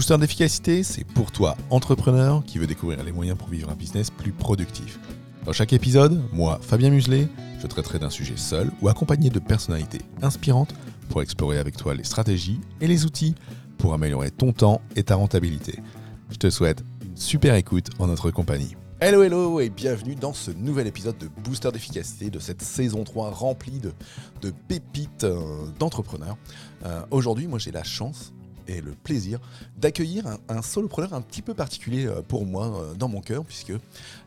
Booster d'efficacité, c'est pour toi, entrepreneur, qui veut découvrir les moyens pour vivre un business plus productif. Dans chaque épisode, moi, Fabien Muselet, je traiterai d'un sujet seul ou accompagné de personnalités inspirantes pour explorer avec toi les stratégies et les outils pour améliorer ton temps et ta rentabilité. Je te souhaite une super écoute en notre compagnie. Hello hello et bienvenue dans ce nouvel épisode de Booster d'efficacité de cette saison 3 remplie de, pépites euh, d'entrepreneurs. Euh, Aujourd'hui, moi j'ai la chance le plaisir d'accueillir un, solopreneur un petit peu particulier euh, pour moi euh, dans mon cœur puisque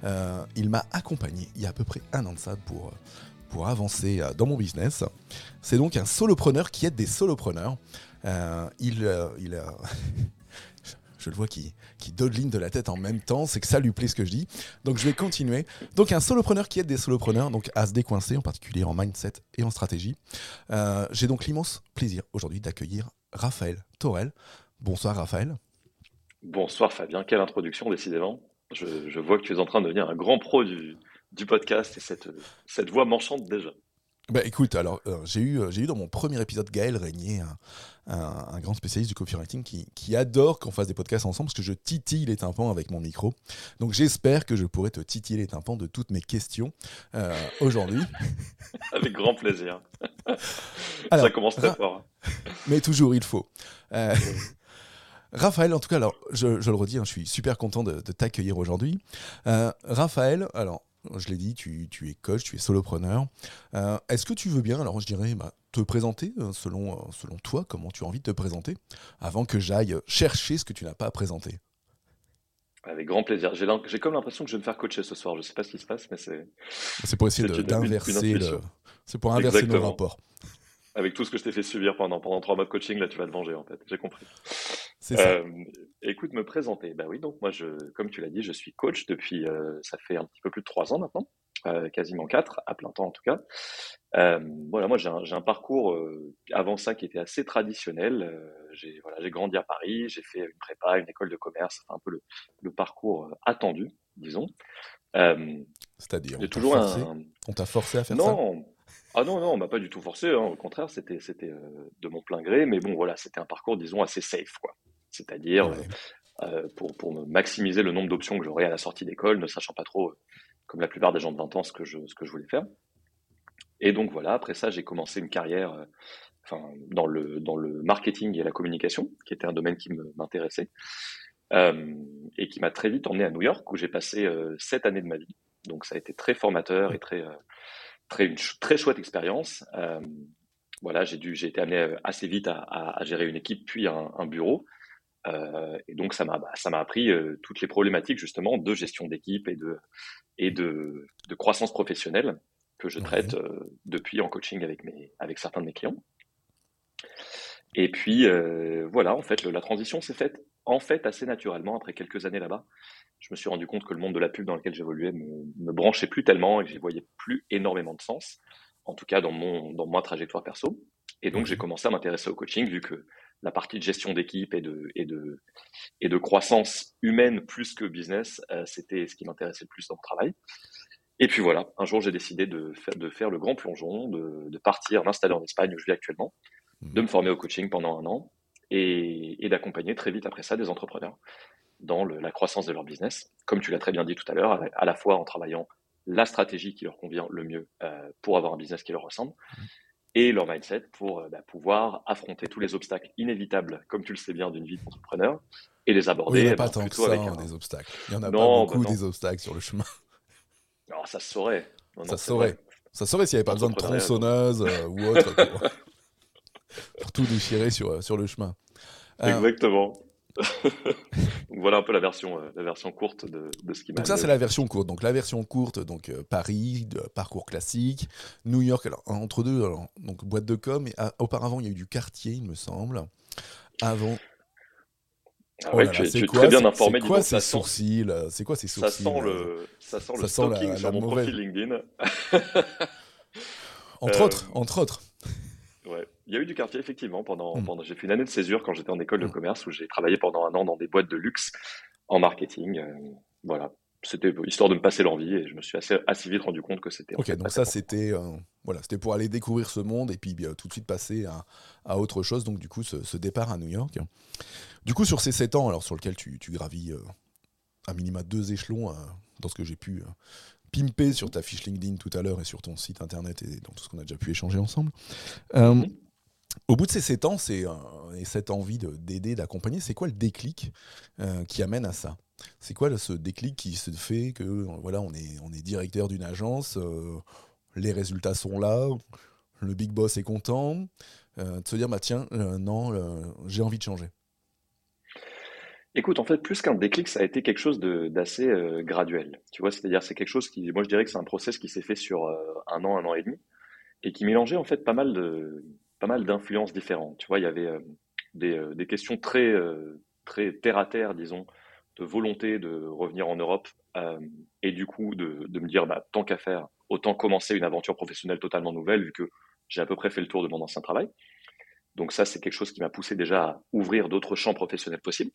euh, il m'a accompagné il y a à peu près un an de ça pour, pour avancer dans mon business. C'est donc un solopreneur qui aide des solopreneurs. Il, il je le vois qui, qui dodeline de la tête en même temps, c'est que ça lui plaît ce que je dis. Donc je vais continuer. Donc un solopreneur qui aide des solopreneurs donc à se décoincer, en particulier en mindset et en stratégie. J'ai donc l'immense plaisir aujourd'hui d'accueillir Raphaël Torel. Bonsoir Raphaël. Bonsoir Fabien, quelle introduction décidément. Je, vois que tu es en train de devenir un grand pro du, podcast et cette, cette voix m'enchante déjà. Bah écoute, alors euh, j'ai eu, euh, eu dans mon premier épisode Gaël Régnier, un, un, un, grand spécialiste du copywriting qui, qui adore qu'on fasse des podcasts ensemble parce que je titille les tympans avec mon micro. Donc j'espère que je pourrai te titiller les tympans de toutes mes questions euh, aujourd'hui. avec grand plaisir. alors, Ça commence très fort. Mais toujours, il faut. Raphaël, en tout cas, alors je, je le redis, hein, je suis super content de, de t'accueillir aujourd'hui. Raphaël, alors je l'ai dit, tu, tu, es coach, tu es solopreneur. Euh, Est-ce que tu veux bien, alors je dirais, bah, te présenter euh, selon, euh, selon toi, comment tu as envie de te présenter, avant que j'aille chercher ce que tu n'as pas à présenter Avec grand plaisir. J'ai comme l'impression que je vais me faire coacher ce soir. Je ne sais pas ce qui se passe, mais c'est. C'est pour essayer d'inverser le. C'est pour inverser Exactement. nos rapports. Avec tout ce que je t'ai fait subir pendant, pendant trois mois de coaching, là, tu vas te venger, en fait. J'ai compris. C'est ça. Euh, écoute, me présenter. Ben oui, donc moi, je, comme tu l'as dit, je suis coach depuis, euh, ça fait un petit peu plus de trois ans maintenant, euh, quasiment quatre, à plein temps en tout cas. Euh, voilà, moi, j'ai un, un, parcours avant ça qui était assez traditionnel. j'ai voilà, grandi à Paris, j'ai fait une prépa, une école de commerce, enfin, un peu le, le parcours attendu, disons. C'est-à-dire, on un... T'a forcé à faire non, ça? Non, ah non, non, on m'a pas du tout forcé, hein. au contraire, c'était c'était de mon plein gré, mais bon, voilà, c'était un parcours, disons, assez safe, quoi. C'est-à-dire, ouais. euh, pour, pour maximiser le nombre d'options que j'aurais à la sortie d'école, ne sachant pas trop, comme la plupart des gens de 20 ans, ce que je, ce que je voulais faire. Et donc voilà, après ça, j'ai commencé une carrière euh, enfin, dans, le, dans le marketing et la communication, qui était un domaine qui m'intéressait, euh, et qui m'a très vite emmené à New York, où j'ai passé euh, sept années de ma vie. Donc ça a été très formateur et très très, une très chouette expérience. Euh, voilà, j'ai dû, j'ai été amené assez vite à, à, à, gérer une équipe puis un, un bureau. Euh, et donc ça m'a, ça m'a appris euh, toutes les problématiques justement de gestion d'équipe et de et de, de, croissance professionnelle que je traite euh, depuis en coaching avec mes, avec certains de mes clients. Et puis voilà, en fait, le, la transition s'est faite en fait assez naturellement après quelques années là-bas je me suis rendu compte que le monde de la pub dans lequel j'évoluais me, me branchait plus tellement et que j'y voyais plus énormément de sens, en tout cas dans mon dans ma trajectoire perso. Et donc j'ai commencé à m'intéresser au coaching vu que la partie de gestion d'équipe et de et de et de croissance humaine plus que business, euh, c'était ce qui m'intéressait le plus dans mon travail. Et puis voilà, un jour j'ai décidé de faire, de faire le grand plongeon, de, de partir, m'installer en Espagne où je vis actuellement, de me former au coaching pendant un an et, et d'accompagner très vite après ça des entrepreneurs dans le, la croissance de leur business, comme tu l'as très bien dit tout à l'heure, à la fois en travaillant la stratégie qui leur convient le mieux euh, pour avoir un business qui leur ressemble, mmh. Et leur mindset pour euh, bah, pouvoir affronter tous les obstacles inévitables, comme tu le sais bien, d'une vie d'entrepreneur, et les aborder. Oui, il n'y a pas tant que ça, un... des obstacles. Il y en a non, pas beaucoup bah des obstacles sur le chemin. Non, ça se saurait. Non, ça se saurait. Ça se saurait s'il n'y avait pas besoin de tronçonneuse euh, ou autre pour, pour, tout déchirer sur, sur le chemin. Exactement. donc voilà un peu la version, euh, la version courte de, de ce qui m'a. Donc ça c'est la version courte. Donc la version courte, donc euh, Paris, de, parcours classique, New York, alors entre deux, alors, donc boîte de com. Et ah, auparavant il y a eu du quartier, il me semble. Avant. Ah ouais, oh tu, tu es très bien informé. C'est quoi ces sourcils C'est quoi ces sourcils Ça sent le, ça sent ça le sent la, sur la mon mauvaise... profil LinkedIn. entre euh... autres, entre autres. Il y a eu du quartier, effectivement. Pendant, mmh. pendant j'ai fait une année de césure quand j'étais en école de commerce où j'ai travaillé pendant un an dans des boîtes de luxe en marketing. Euh, voilà. C'était histoire de me passer l'envie et je me suis assez, assez vite rendu compte que c'était. Ok, donc ça, c'était euh, voilà, c'était pour aller découvrir ce monde et puis bien, tout de suite passer à, à, autre chose. Donc, du coup, ce, ce, départ à New York. Du coup, sur ces 7 ans, alors sur lequel tu, tu gravis euh, à minima deux échelons euh, dans ce que j'ai pu pimper sur ta fiche LinkedIn tout à l'heure et sur ton site internet et dans tout ce qu'on a déjà pu échanger ensemble. Mhm. Au bout de ces 7 ans, c'est, et cette envie d'aider, d'accompagner, c'est quoi le déclic qui amène à ça? C'est quoi ce déclic qui se fait que voilà, on est, directeur d'une agence, les résultats sont là, le big boss est content, de se dire bah tiens, non, j'ai envie de changer? Écoute, en fait, plus qu'un déclic, ça a été quelque chose d'assez euh, graduel. Tu vois, c'est-à-dire, c'est quelque chose qui, moi, je dirais que c'est un process qui s'est fait sur euh, un an, un an et demi, et qui mélangeait en fait pas mal de, pas mal d'influences différentes. Tu vois, il y avait euh, des, des, questions très, très terre à terre, disons, de volonté de revenir en Europe, et du coup de, de me dire, bah, tant qu'à faire, autant commencer une aventure professionnelle totalement nouvelle, vu que j'ai à peu près fait le tour de mon ancien travail. Donc ça, c'est quelque chose qui m'a poussé déjà à ouvrir d'autres champs professionnels possibles.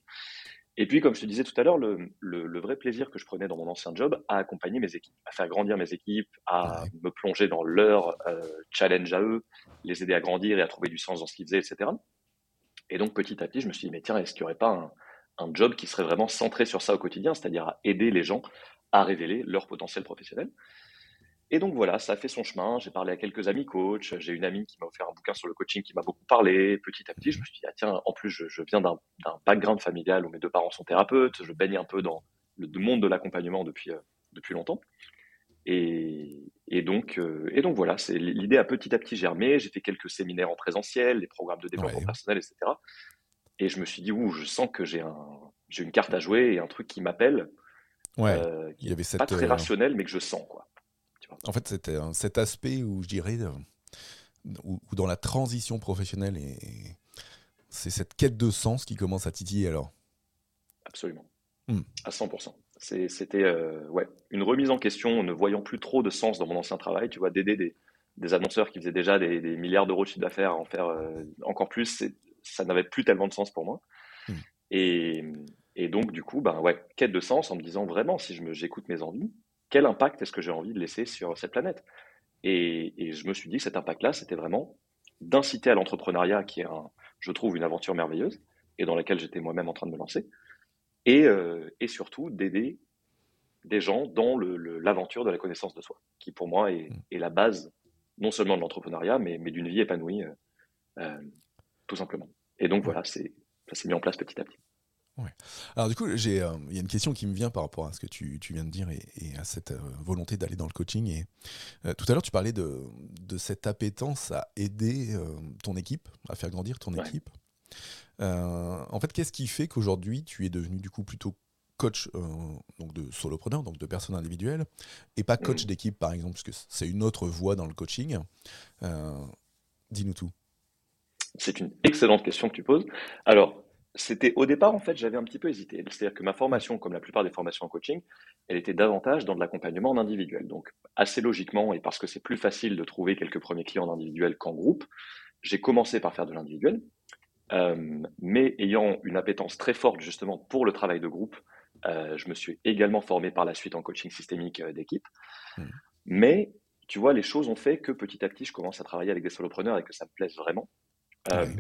Et puis, comme je te disais tout à l'heure, le, vrai plaisir que je prenais dans mon ancien job à accompagner mes équipes, à faire grandir mes équipes, à me plonger dans leur euh, challenge à eux, les aider à grandir et à trouver du sens dans ce qu'ils faisaient, etc. Et donc, petit à petit, je me suis dit, mais tiens, est-ce qu'il n'y aurait pas un, job qui serait vraiment centré sur ça au quotidien, c'est-à-dire à aider les gens à révéler leur potentiel professionnel? Et donc voilà, ça a fait son chemin. J'ai parlé à quelques amis coachs. J'ai une amie qui m'a offert un bouquin sur le coaching qui m'a beaucoup parlé. Petit à petit, je me suis dit, ah, tiens, en plus, je, viens d'un background familial où mes deux parents sont thérapeutes. Je baigne un peu dans le monde de l'accompagnement depuis, euh, depuis longtemps. Et, donc, euh, et donc voilà, l'idée a petit à petit germé. J'ai fait quelques séminaires en présentiel, des programmes de développement personnel, etc. Et je me suis dit, ouh, je sens que j'ai un, une carte à jouer et un truc qui m'appelle. Ouais, euh, il y avait cette, pas très rationnel, mais que je sens, quoi. En fait, c'était cet aspect où je dirais, euh, où, dans la transition professionnelle, et, c'est cette quête de sens qui commence à titiller alors. Absolument. Hmm. À 100%. C'était euh, ouais, une remise en question, ne voyant plus trop de sens dans mon ancien travail, tu vois, d'aider des, annonceurs qui faisaient déjà des, milliards d'euros de chiffre d'affaires à en faire euh, encore plus, ça n'avait plus tellement de sens pour moi. Hmm. Et, et, donc, du coup, ben ouais, quête de sens en me disant vraiment, si j'écoute mes envies, quel impact est-ce que j'ai envie de laisser sur cette planète? Et, je me suis dit que cet impact-là, c'était vraiment d'inciter à l'entrepreneuriat, qui est, je trouve, une aventure merveilleuse, et dans laquelle j'étais moi-même en train de me lancer, et, euh, surtout d'aider des gens dans l'aventure de la connaissance de soi, qui pour moi est, mmh. la base non seulement de l'entrepreneuriat, mais, d'une vie épanouie, euh, euh, tout simplement. Et donc voilà, ça s'est mis en place petit à petit. Alors du coup, euh, il y a une question qui me vient par rapport à ce que tu, viens de dire et, à cette euh, volonté d'aller dans le coaching. Et euh, tout à l'heure, tu parlais de, cette appétence à aider ton équipe, à faire grandir ton équipe. en fait, qu'est-ce qui fait qu'aujourd'hui, tu es devenu du coup plutôt coach donc de solopreneur, donc de personnes individuelles, et pas coach mmh. d'équipe par exemple, parce que c'est une autre voie dans le coaching. Dis-nous tout. C'est une excellente question que tu poses. Alors, c'était au départ, en fait, j'avais un petit peu hésité. C'est-à-dire que ma formation, comme la plupart des formations en coaching, elle était davantage dans de l'accompagnement en individuel. Donc, assez logiquement, et parce que c'est plus facile de trouver quelques premiers clients en individuel qu'en groupe, j'ai commencé par faire de l'individuel. Euh, mais ayant une appétence très forte justement pour le travail de groupe, euh, je me suis également formé par la suite en coaching systémique euh, d'équipe. Mmh. Mais tu vois, les choses ont fait que petit à petit, je commence à travailler avec des solopreneurs et que ça me plaise vraiment.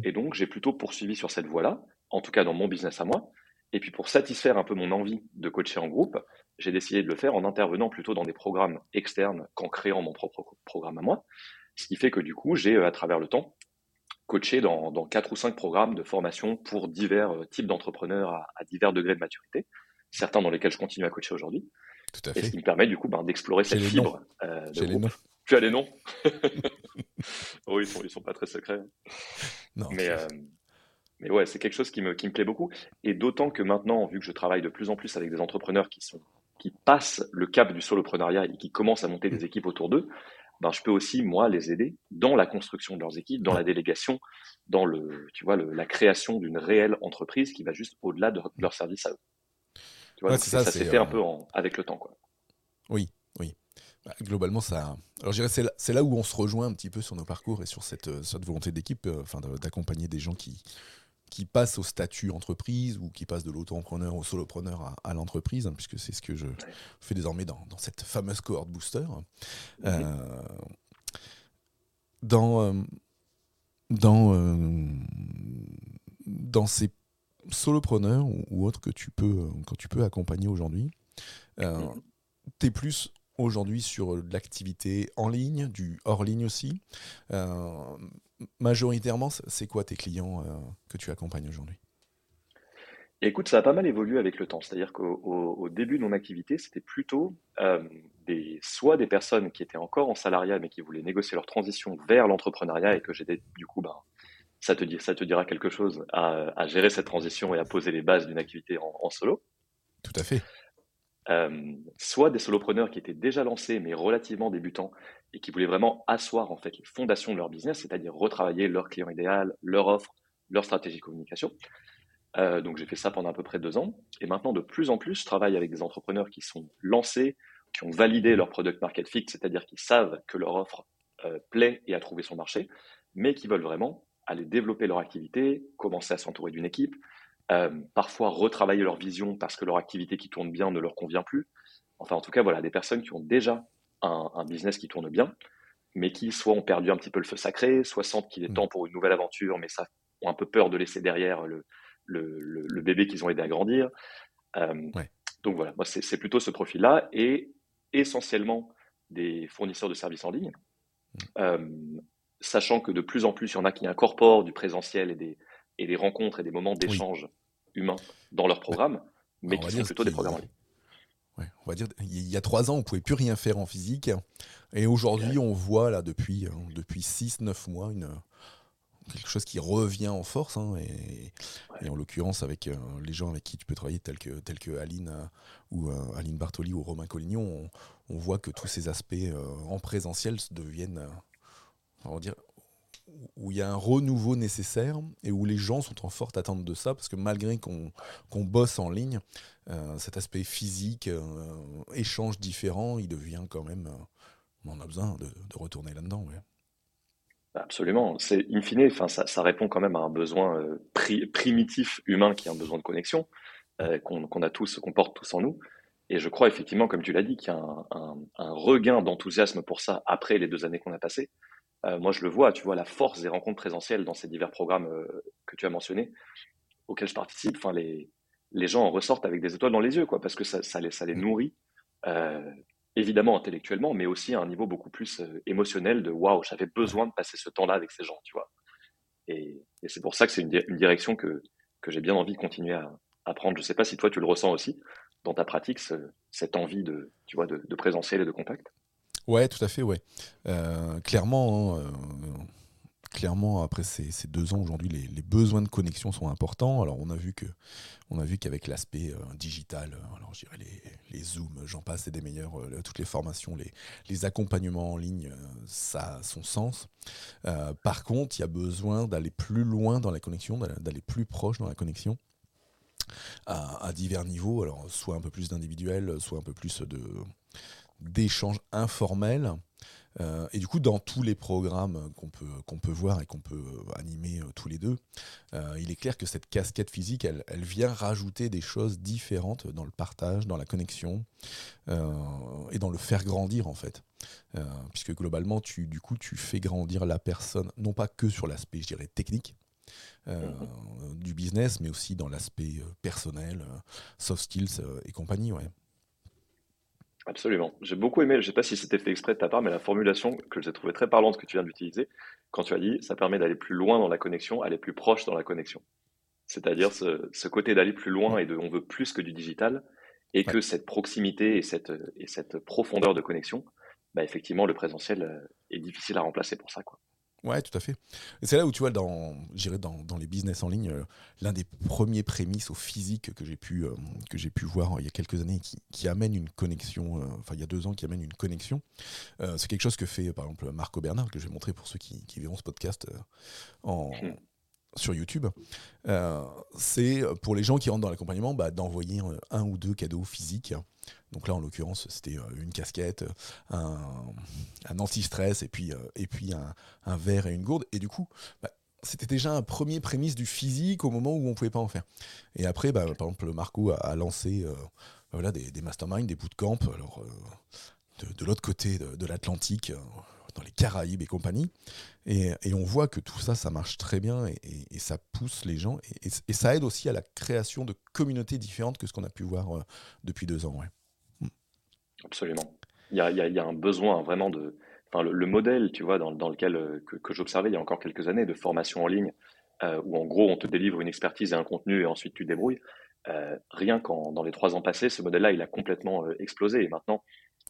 Et donc, j'ai plutôt poursuivi sur cette voie-là en tout cas dans mon business à moi. Et puis pour satisfaire un peu mon envie de coacher en groupe, j'ai décidé de le faire en intervenant plutôt dans des programmes externes qu'en créant mon propre programme à moi. Ce qui fait que du coup, j'ai euh, à travers le temps coaché dans, quatre ou cinq programmes de formation pour divers euh, types d'entrepreneurs à, divers degrés de maturité, certains dans lesquels je continue à coacher aujourd'hui. Tout à fait. Et ce qui me permet du coup ben, d'explorer cette fibre. Euh, de noms. Tu as les noms? Oui, ils sont, ils sont pas très secrets. Non, Mais, mais ouais, c'est quelque chose qui me, qui me plaît beaucoup. Et d'autant que maintenant, vu que je travaille de plus en plus avec des entrepreneurs qui, sont, qui passent le cap du soloprenariat et qui commencent à monter des équipes autour d'eux, ben, je peux aussi, moi, les aider dans la construction de leurs équipes, dans la délégation, dans le, tu vois, le, la création d'une réelle entreprise qui va juste au-delà de, leur service à eux. Tu vois, ça, s'est fait un euh, peu avec le temps. Quoi. Oui, oui. Bah, globalement, ça. Alors, je dirais, c'est là, où on se rejoint un petit peu sur nos parcours et sur cette, euh, cette volonté d'équipe, euh, enfin, d'accompagner des gens qui, qui passe au statut entreprise ou qui passe de l'auto-entrepreneur au solopreneur à, l'entreprise, hein, puisque c'est ce que je fais désormais dans, cette fameuse cohorte booster. Euh, dans, euh, dans, euh, dans ces solopreneurs ou, ou, autres que tu peux, que tu peux accompagner aujourd'hui, mm. tu es plus aujourd'hui sur l'activité en ligne, du hors ligne aussi. Majoritairement, c'est quoi tes clients que tu accompagnes aujourd'hui? Écoute, ça a pas mal évolué avec le temps. C'est-à-dire qu'au début de mon activité, c'était plutôt euh, des, soit des personnes qui étaient encore en salariat mais qui voulaient négocier leur transition vers l'entrepreneuriat et que j'aidais du coup, ben, ça, te dit, ça te dira quelque chose à, gérer cette transition et à poser les bases d'une activité en, solo. Tout à fait. Euh, soit des solopreneurs qui étaient déjà lancés mais relativement débutants et qui voulaient vraiment asseoir en fait les fondations de leur business, c'est-à-dire retravailler leur client idéal, leur offre, leur stratégie de communication. Euh, donc j'ai fait ça pendant à peu près deux ans. Et maintenant, de plus en plus, je travaille avec des entrepreneurs qui sont lancés, qui ont validé leur product market fit, c'est-à-dire qui savent que leur offre euh, plaît et a trouvé son marché, mais qui veulent vraiment aller développer leur activité, commencer à s'entourer d'une équipe, euh, parfois retravailler leur vision parce que leur activité qui tourne bien ne leur convient plus. Enfin, en tout cas, voilà, des personnes qui ont déjà un, un business qui tourne bien, mais qui soit ont perdu un petit peu le feu sacré, soit sentent qu'il est mmh. temps pour une nouvelle aventure, mais ça ont un peu peur de laisser derrière le, le, bébé qu'ils ont aidé à grandir. Euh, donc voilà, moi c'est plutôt ce profil-là et essentiellement des fournisseurs de services en ligne, mm. euh, sachant que de plus en plus il y en a qui incorporent du présentiel et des, et des rencontres et des moments d'échange humains dans leur programme, mais qui sont plutôt des programmes en ligne. on va dire, il y a trois ans, on ne pouvait plus rien faire en physique. Et aujourd'hui, on voit là depuis, euh, depuis 6-9 mois une, quelque chose qui revient en force. Hein, et, en l'occurrence, avec euh, les gens avec qui tu peux travailler, tels que, tels que Aline, euh, ou, euh, Aline Bartoli ou Romain Collignon, on, voit que tous ces aspects en présentiel deviennent, on va dire, où il y a un renouveau nécessaire et où les gens sont en forte attente de ça, parce que malgré qu'on bosse en ligne, cet aspect physique, échange différent, il devient quand même... on a besoin de, retourner là-dedans. Absolument. C'est in fine, enfin, ça, répond quand même à un besoin euh, primitif humain qui est un besoin de connexion euh, qu'on a tous, qu'on porte tous en nous. Et je crois effectivement, comme tu l'as dit, qu'il y a un, regain d'enthousiasme pour ça après les deux années qu'on a passées. Euh, moi, je le vois, tu vois la force des rencontres présentielles dans ces divers programmes que tu as mentionnés, auxquels je participe. Enfin, les, les gens en ressortent avec des étoiles dans les yeux, quoi, parce que ça, ça les, ça les nourrit évidemment intellectuellement, mais aussi à un niveau beaucoup plus euh, émotionnel de waouh, j'avais besoin de passer ce temps-là avec ces gens, tu vois. Et, c'est pour ça que c'est une, direction que, que j'ai bien envie de continuer à, à prendre. Je ne sais pas si toi tu le ressens aussi dans ta pratique, cette envie de, tu vois, de, présentiel et de contact. Ouais, tout à fait, ouais. Euh, clairement, hein, euh, clairement, après ces, deux ans, aujourd'hui, les, besoins de connexion sont importants. Alors, on a vu que, on a vu qu'avec l'aspect euh, digital, alors je dirais les, les zooms, j'en passe, c'est des meilleurs, toutes les formations, les, les accompagnements en ligne, ça a son sens. par contre, il y a besoin d'aller plus loin dans la connexion, d'aller plus proche dans la connexion. À, à divers niveaux, alors soit un peu plus d'individuel, soit un peu plus de d'échanges informels euh, et du coup, dans tous les programmes qu'on peut, qu'on peut voir et qu'on peut animer euh, tous les deux, euh, il est clair que cette casquette physique, elle, elle, vient rajouter des choses différentes dans le partage, dans la connexion et dans le faire grandir en fait. puisque globalement, tu, du coup, tu fais grandir la personne, non pas que sur l'aspect, je dirais, technique, mhm. du business, mais aussi dans l'aspect personnel, soft skills et compagnie. Ouais. Absolument. J'ai beaucoup aimé, je ne sais pas si c'était fait exprès de ta part, mais la formulation que j'ai trouvée très parlante que tu viens d'utiliser, quand tu as dit ça permet d'aller plus loin dans la connexion, aller plus proche dans la connexion. C'est-à-dire ce, côté d'aller plus loin et de on veut plus que du digital, et que cette proximité et cette, et cette profondeur de connexion, bah effectivement, le présentiel euh, est difficile à remplacer pour ça. Quoi. Ouais, tout à fait. c'est là où tu vois, dans, dans, dans les business en ligne, euh, l'un des premiers prémices au physique que j'ai pu, euh, que j'ai pu voir euh, il y a quelques années qui, qui amène une connexion, enfin il y a deux ans, qui amène une connexion. c'est quelque chose que fait par exemple Marco Bernard, que je vais montrer pour ceux qui, qui verront ce podcast en, hmm sur YouTube, euh, c'est pour les gens qui rentrent dans l'accompagnement bah, d'envoyer un ou deux cadeaux physiques. Donc là, en l'occurrence, c'était euh, une casquette, un, anti-stress et puis, euh, et puis un, verre et une gourde. Et du coup, bah, c'était déjà un premier prémisse du physique au moment où on ne pouvait pas en faire. Et après, bah, par exemple, Marco a, lancé voilà, des, des masterminds, des bootcamps. Alors, de, l'autre côté de, l'Atlantique, dans les Caraïbes et compagnie. Et, on voit que tout ça, ça marche très bien et, ça pousse les gens. Et, ça aide aussi à la création de communautés différentes que ce qu'on a pu voir depuis deux ans. Hmm. Absolument. Il y, a, un besoin vraiment de. Enfin, le, modèle, tu vois, dans, lequel que, que j'observais il y a encore quelques années de formation en ligne, où en gros on te délivre une expertise et un contenu et ensuite tu débrouilles. Euh, rien qu'en dans les trois ans passés, ce modèle-là, il a complètement euh, explosé. Et maintenant,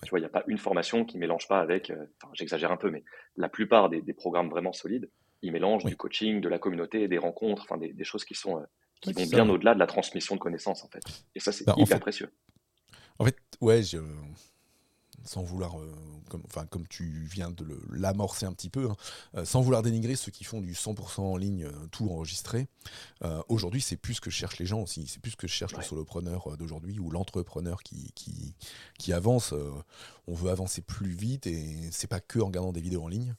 tu vois, il n'y a pas une formation qui mélange pas avec, euh, enfin, j'exagère un peu, mais la plupart des, programmes vraiment solides, ils mélangent du coaching, de la communauté, des rencontres, enfin, des, choses qui sont qui vont bien au-delà de la transmission de connaissances, en fait. Et ça, c'est bah, hyper précieux. En fait, ouais, je, sans vouloir, euh, comme, enfin, comme tu viens de l'amorcer un petit peu, hein, euh, sans vouloir dénigrer ceux qui font du 100% en ligne, euh, tout enregistré, aujourd'hui c'est plus ce que cherchent les gens aussi, c'est plus ce que cherche le solopreneur d'aujourd'hui ou l'entrepreneur qui, qui, qui, avance. on veut avancer plus vite et c'est pas que en regardant des vidéos en ligne.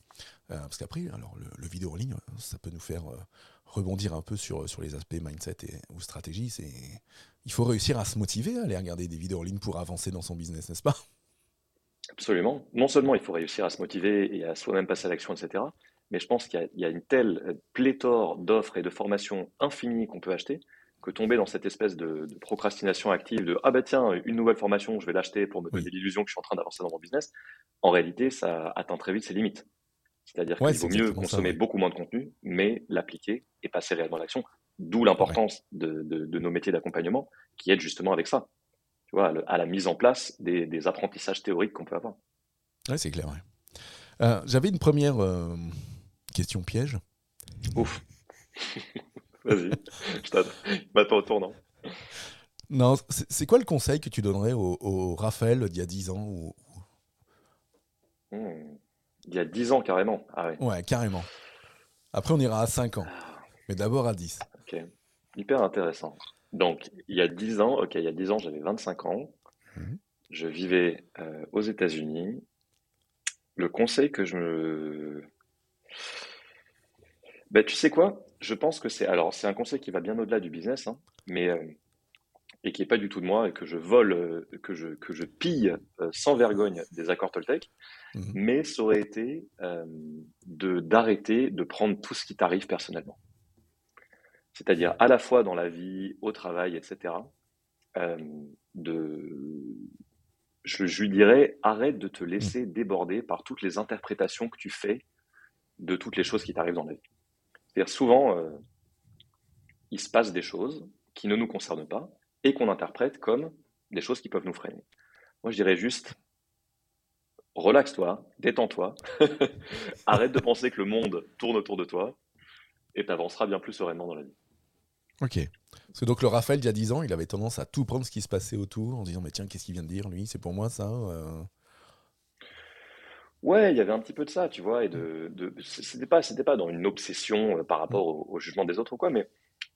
parce qu'après, alors le, vidéo en ligne, ça peut nous faire rebondir un peu sur, sur les aspects mindset et, ou stratégie. Il faut réussir à se motiver à aller regarder des vidéos en ligne pour avancer dans son business, n'est-ce pas? Absolument. Non seulement il faut réussir à se motiver et à soi-même passer à l'action, etc., mais je pense qu'il y, a une telle euh, pléthore d'offres et de formations infinies qu'on peut acheter que tomber dans cette espèce de, procrastination active de ah ben tiens une nouvelle formation je vais l'acheter pour me donner l'illusion que je suis en train d'avancer dans mon business. En réalité ça atteint très vite ses limites. C'est-à-dire qu'il vaut mieux consommer beaucoup moins de contenu mais l'appliquer et passer réellement à l'action d'où l'importance de, de, nos métiers d'accompagnement qui aident justement avec ça tu vois, à la mise en place des, apprentissages théoriques qu'on peut avoir. Oui, c'est clair. Euh, j'avais une première euh, question piège. Ouf. Vas-y, je m'attends au tournant. Non, c'est quoi le conseil que tu donnerais au, Raphaël d'il y a 10 ans ou... Hmm. Il y a 10 ans carrément. Ah ouais. ouais, carrément. Après, on ira à 5 ans. Mais d'abord à 10. Ok. Hyper intéressant. Donc, il y a 10 ans, ok, il y a 10 ans, j'avais 25 ans. Mhm. Je vivais euh, aux États-Unis. Le conseil que je me. Ben, tu sais quoi? Je pense que c'est. Alors, c'est un conseil qui va bien au-delà du business, hein, mais. Euh, et qui n'est pas du tout de moi, et que je vole, euh, que, je, que je pille sans vergogne des accords Toltec. Mhm. Mais ça aurait été de d'arrêter de prendre tout ce qui t'arrive personnellement c'est-à-dire à la fois dans la vie, au travail, etc. Euh, de, je, lui dirais, arrête de te laisser déborder par toutes les interprétations que tu fais de toutes les choses qui t'arrivent dans la vie. C'est-à-dire souvent, euh, il se passe des choses qui ne nous concernent pas et qu'on interprète comme des choses qui peuvent nous freiner. Moi, je dirais juste, relaxe-toi, détends-toi, arrête de penser que le monde tourne autour de toi et tu avanceras bien plus sereinement dans la vie. Ok. Parce que donc le Raphaël, il y a 10 ans, il avait tendance à tout prendre ce qui se passait autour en disant Mais tiens, qu'est-ce qu'il vient de dire, lui? C'est pour moi ça euh? Ouais, il y avait un petit peu de ça, tu vois. Et de, de c'était pas, c'était pas dans une obsession euh, par rapport au, jugement des autres ou quoi, mais,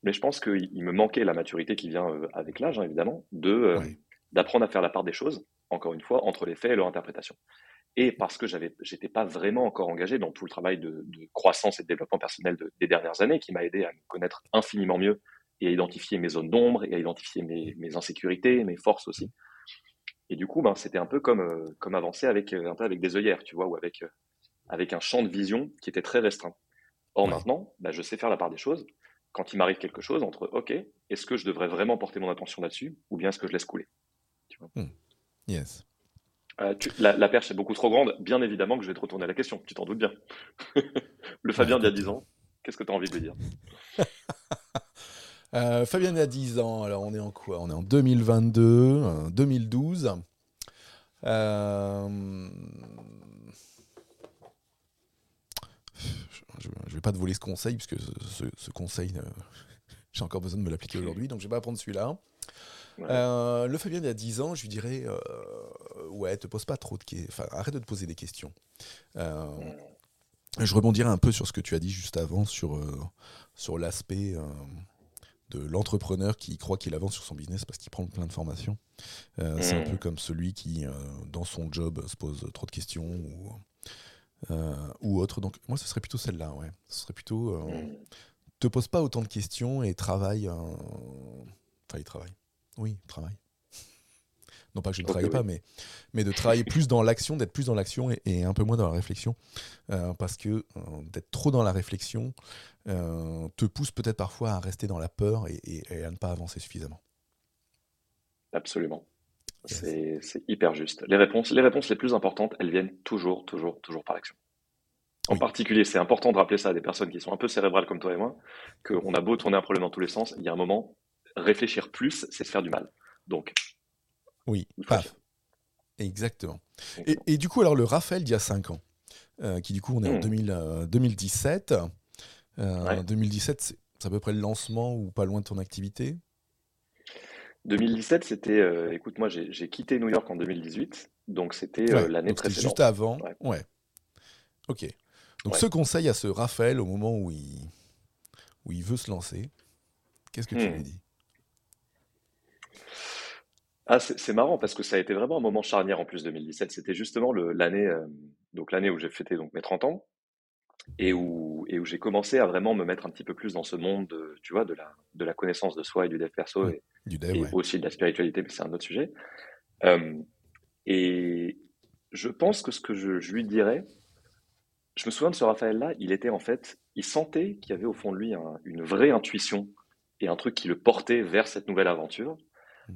mais je pense qu'il me manquait la maturité qui vient euh, avec l'âge, hein, évidemment, de d'apprendre à faire la part des choses, encore une fois, entre les faits et leur interprétation. Et parce que j'avais, j'étais pas vraiment encore engagé dans tout le travail de, croissance et de développement personnel des dernières années, qui m'a aidé à me connaître infiniment mieux et à identifier mes zones d'ombre et à identifier mes, mes, insécurités, mes forces aussi. Et du coup, ben, c'était un peu comme, euh, comme avancer avec, euh, un peu avec des œillères, tu vois, ou avec, euh, avec un champ de vision qui était très restreint. Or, maintenant, ben, je sais faire la part des choses. Quand il m'arrive quelque chose, entre OK, est-ce que je devrais vraiment porter mon attention là-dessus, ou bien est-ce que je laisse couler tu vois hmm. Yes. la, perche est beaucoup trop grande. Bien évidemment que je vais te retourner la question. Tu t'en doutes bien. le Fabien d'il y a 10 ans, qu'est-ce que tu as envie de lui dire? Euh, Fabien a 10 ans, alors on est en quoi? On est en 2022, 2012. Euh, euh, je ne vais pas te voler ce conseil, puisque ce, conseil, j'ai encore besoin de me l'appliquer aujourd'hui, donc je ne vais pas prendre celui-là. le Fabien a 10 ans, je lui dirais Ouais, te pose pas trop de questions. Enfin, arrête de te poser des questions. je rebondirai un peu sur ce que tu as dit juste avant, sur, sur l'aspect de l'entrepreneur qui croit qu'il avance sur son business parce qu'il prend plein de formations. Euh, c'est un peu comme celui qui, euh, dans son job, se pose trop de questions ou, euh, ou autre. Donc, moi, ce serait plutôt celle-là. Ouais. Ce serait plutôt. te pose pas autant de questions et travaille. Enfin, il travaille. Oui, travaille. Non pas que je ne travaille pas, mais, mais de travailler plus dans l'action, d'être plus dans l'action et, un peu moins dans la réflexion. Euh, parce que d'être trop dans la réflexion te pousse peut-être parfois à rester dans la peur et, à ne pas avancer suffisamment. Absolument. C'est hyper juste. Les réponses, les réponses les plus importantes, elles viennent toujours, toujours, toujours par l'action. En particulier, c'est important de rappeler ça à des personnes qui sont un peu cérébrales comme toi et moi, qu'on a beau tourner un problème dans tous les sens, il y a un moment, réfléchir plus, c'est se faire du mal. Donc. Oui, paf. Exactement. Et, du coup, alors le Raphaël d'il y a 5 ans, euh, qui du coup, on est en 2017. Euh, 2017, euh, c'est à peu près le lancement ou pas loin de ton activité? 2017, c'était. Euh, écoute, moi, j'ai quitté New York en 2018, donc c'était l'année précédente. Juste avant. Ouais. Ok. Donc, ce conseil à ce Raphaël au moment où il, où il veut se lancer, qu'est-ce que tu hmm. lui dis? Ah, c'est marrant parce que ça a été vraiment un moment charnière en plus 2017. C'était justement l'année euh, donc l'année où j'ai fêté donc mes 30 ans et où, et où j'ai commencé à vraiment me mettre un petit peu plus dans ce monde de, tu vois, de la, de la connaissance de soi et du dev perso et, aussi de la spiritualité, mais c'est un autre sujet. Euh, et je pense que ce que je, je lui dirais, je me souviens de ce Raphaël-là, il était en fait, il sentait qu'il y avait au fond de lui une vraie intuition et un truc qui le portait vers cette nouvelle aventure.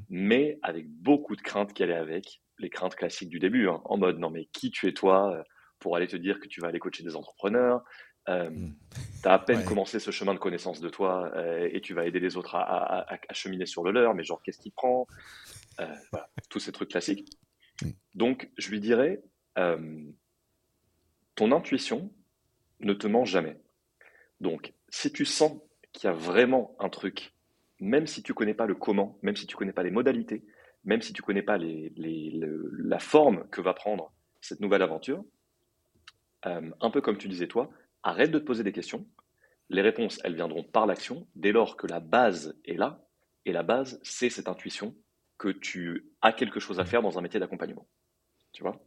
Mais avec beaucoup de craintes qui allaient avec, les craintes classiques du début, hein, en mode non mais qui tu es toi euh, pour aller te dire que tu vas aller coacher des entrepreneurs, euh, mmh. tu as à peine commencé ce chemin de connaissance de toi euh, et tu vas aider les autres à, cheminer sur le leur, mais genre qu'est-ce qui prend? Voilà, Tous ces trucs classiques. Mmh. Donc je lui dirais, ton intuition ne te ment jamais. Donc, si tu sens qu'il y a vraiment un truc, même si tu connais pas le comment, même si tu connais pas les modalités, même si tu connais pas la forme que va prendre cette nouvelle aventure, euh, un peu comme tu disais toi, arrête de te poser des questions. Les réponses, elles viendront par l'action dès lors que la base est là. Et la base, c'est cette intuition que tu as quelque chose à faire dans un métier d'accompagnement. Tu vois?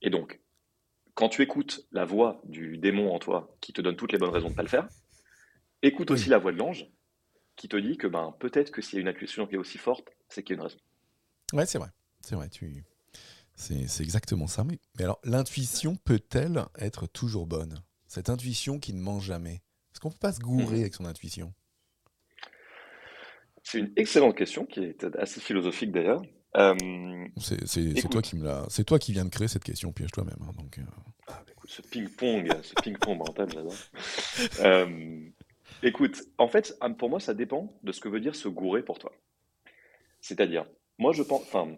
Et donc, quand tu écoutes la voix du démon en toi qui te donne toutes les bonnes raisons de ne pas le faire, écoute aussi la voix de l'ange qui te dit que ben, peut-être que s'il y a une intuition qui est aussi forte, c'est qu'il y a une raison. Ouais, c'est vrai. C'est vrai. Tu... C'est exactement ça. Mais, mais alors, l'intuition peut-elle être toujours bonne? Cette intuition qui ne ment jamais. Est-ce qu'on ne peut pas se gourer hmm. avec son intuition? C'est une excellente question qui est assez philosophique d'ailleurs. Euh, c'est toi qui me l'a, c'est toi qui viens de créer cette question, piège toi-même. Hein, donc. Euh. Ah, bah, écoute, ce ping-pong, ce ping-pong mental, j'adore. Euh, écoute, en fait, pour moi, ça dépend de ce que veut dire se gourer pour toi. C'est-à-dire, moi, je pense, enfin,